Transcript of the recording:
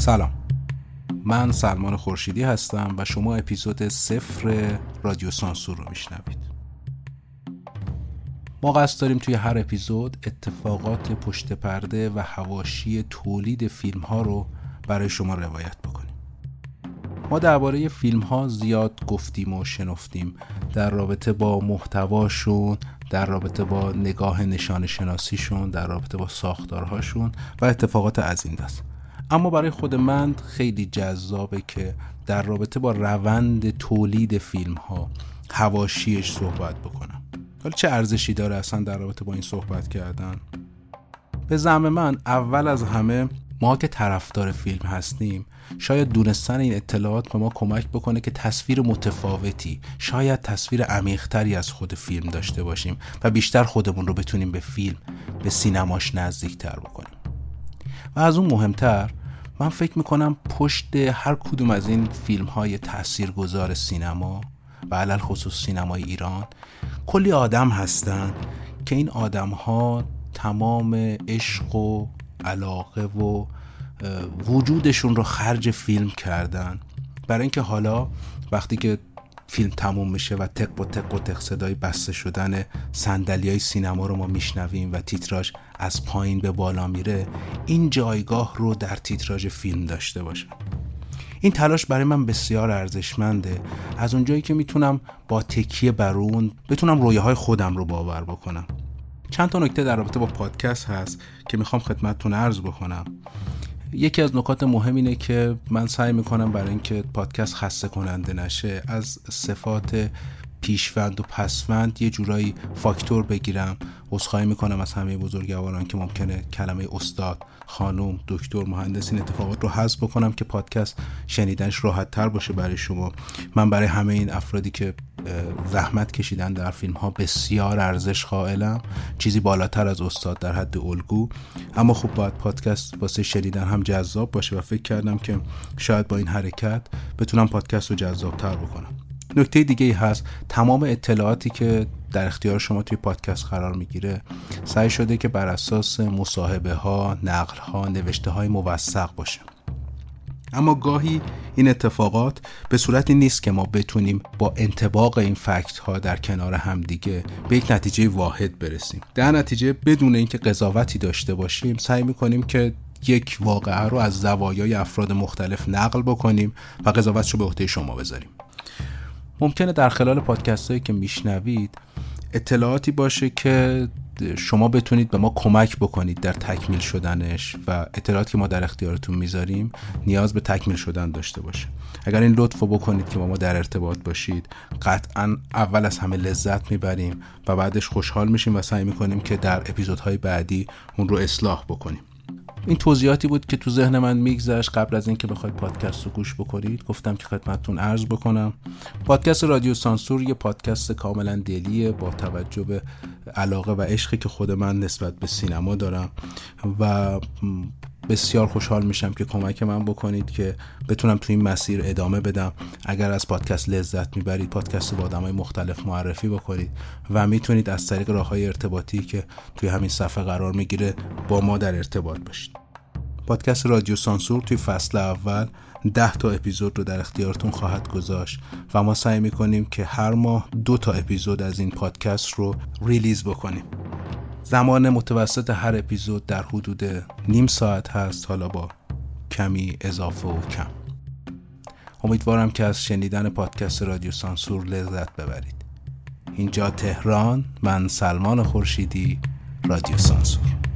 سلام. من سلمان خورشیدی هستم و شما اپیزود صفر رادیو سانسور رو میشنوید. ما قصد داریم توی هر اپیزود اتفاقات پشت پرده و هواشی تولید فیلم ها رو برای شما روایت بکنیم. ما درباره فیلم ها زیاد گفتیم و شنفتیم. در رابطه با محتواشون در رابطه با نگاه نشان شناسیشون در رابطه با ساختارهاشون و اتفاقات از این دست. اما برای خود من خیلی جذابه که در رابطه با روند تولید فیلم ها هواشیش صحبت بکنم. حالا چه ارزشی داره اصلا در رابطه با این صحبت کردن؟ به زعم من اول از همه ما که طرفدار فیلم هستیم شاید دونستن این اطلاعات به ما کمک بکنه که تصویر متفاوتی شاید تصویر عمیقتری از خود فیلم داشته باشیم و بیشتر خودمون رو بتونیم به فیلم به سینماش نزدیکتر بکنیم. و از اون مهمتر من فکر می‌کنم پشت هر کدوم از این فیلم های تاثیرگذار سینما و علل خصوص سینمای ایران کلی آدم هستن که این آدم ها تمام عشق و علاقه و وجودشون رو خرج فیلم کردن. برای اینکه حالا وقتی که فیلم تموم میشه و تق و تق و تق صدای بسته شدن سندلی های سینما رو ما میشنویم و تیتراژ از پایین به بالا میره این جایگاه رو در تیتراژ فیلم داشته باشه این تلاش برای من بسیار ارزشمنده. از اونجایی که می‌تونم با تکیه بر اون بتونم رویه های خودم رو باور بکنم. چند تا نکته در رابطه با پادکست هست که می‌خوام خدمتتون عرض بکنم. یکی از نکات مهم اینه که من سعی می‌کنم برای اینکه پادکست خسته کننده نشه از صفات پیشوند و پسوند یه جورایی فاکتور بگیرم. عذرخواهی می‌کنم از همه بزرگواران که ممکنه کلمه استاد خانم دکتر مهندس این اتفاقات رو حذف بکنم که پادکست شنیدنش راحت تر باشه برای شما. من برای همه این افرادی که زحمت کشیدن در فیلم ها بسیار ارزش قائلم. چیزی بالاتر از استاد در حد الگو. اما خب باید پادکست واسه شنیدن هم جذاب باشه و فکر کردم که شاید با این حرکت بتونم پادکست رو جذاب تر بکنم. نکته دیگه ای هست تمام اطلاعاتی که در اختیار شما توی پادکست قرار می‌گیره سعی شده که بر اساس مصاحبه ها نقل ها نوشته های موثق باشه. اما گاهی این اتفاقات به صورتی نیست که ما بتونیم با انتباق این فکت ها در کنار همدیگه به یک نتیجه واحد برسیم. در نتیجه بدون اینکه قضاوتی داشته باشیم سعی می‌کنیم که یک واقعه رو از زوایای افراد مختلف نقل بکنیم و قضاوتش رو به عهده شما بذاریم. ممکنه در خلال پادکست هایی که میشنوید اطلاعاتی باشه که شما بتونید به ما کمک بکنید در تکمیل شدنش و اطلاعاتی که ما در اختیارتون می‌ذاریم نیاز به تکمیل شدن داشته باشه. اگر این لطف بکنید که با ما در ارتباط باشید قطعا اول از همه لذت می‌بریم و بعدش خوشحال میشیم و سعی می‌کنیم که در اپیزودهای بعدی اون رو اصلاح بکنیم. این توضیحاتی بود که تو ذهن من میگذشت قبل از اینکه بخواید پادکست رو گوش بکنید. گفتم که خدمتتون عرض بکنم. پادکست رادیو سانسور یه پادکست کاملا دلیه با توجه به علاقه و عشقی که خود من نسبت به سینما دارم و بسیار خوشحال میشم که کمک من بکنید که بتونم تو این مسیر ادامه بدم. اگر از پادکست لذت می‌برید پادکست با آدمای مختلف معرفی بکنید و می‌تونید از طریق راه های ارتباطی که توی همین صفحه قرار می‌گیره با ما در ارتباط باشید. پادکست رادیو سانسور توی فصل اول ده تا اپیزود رو در اختیارتون خواهد گذاشت و ما سعی می‌کنیم که هر ماه دو تا اپیزود از این پادکست رو ریلیز بکنیم. زمان متوسط هر اپیزود در حدود نیم ساعت هست. حالا با کمی اضافه و کم. امیدوارم که از شنیدن پادکست رادیو سانسور لذت ببرید. اینجا تهران من سلمان خورشیدی رادیو سانسور.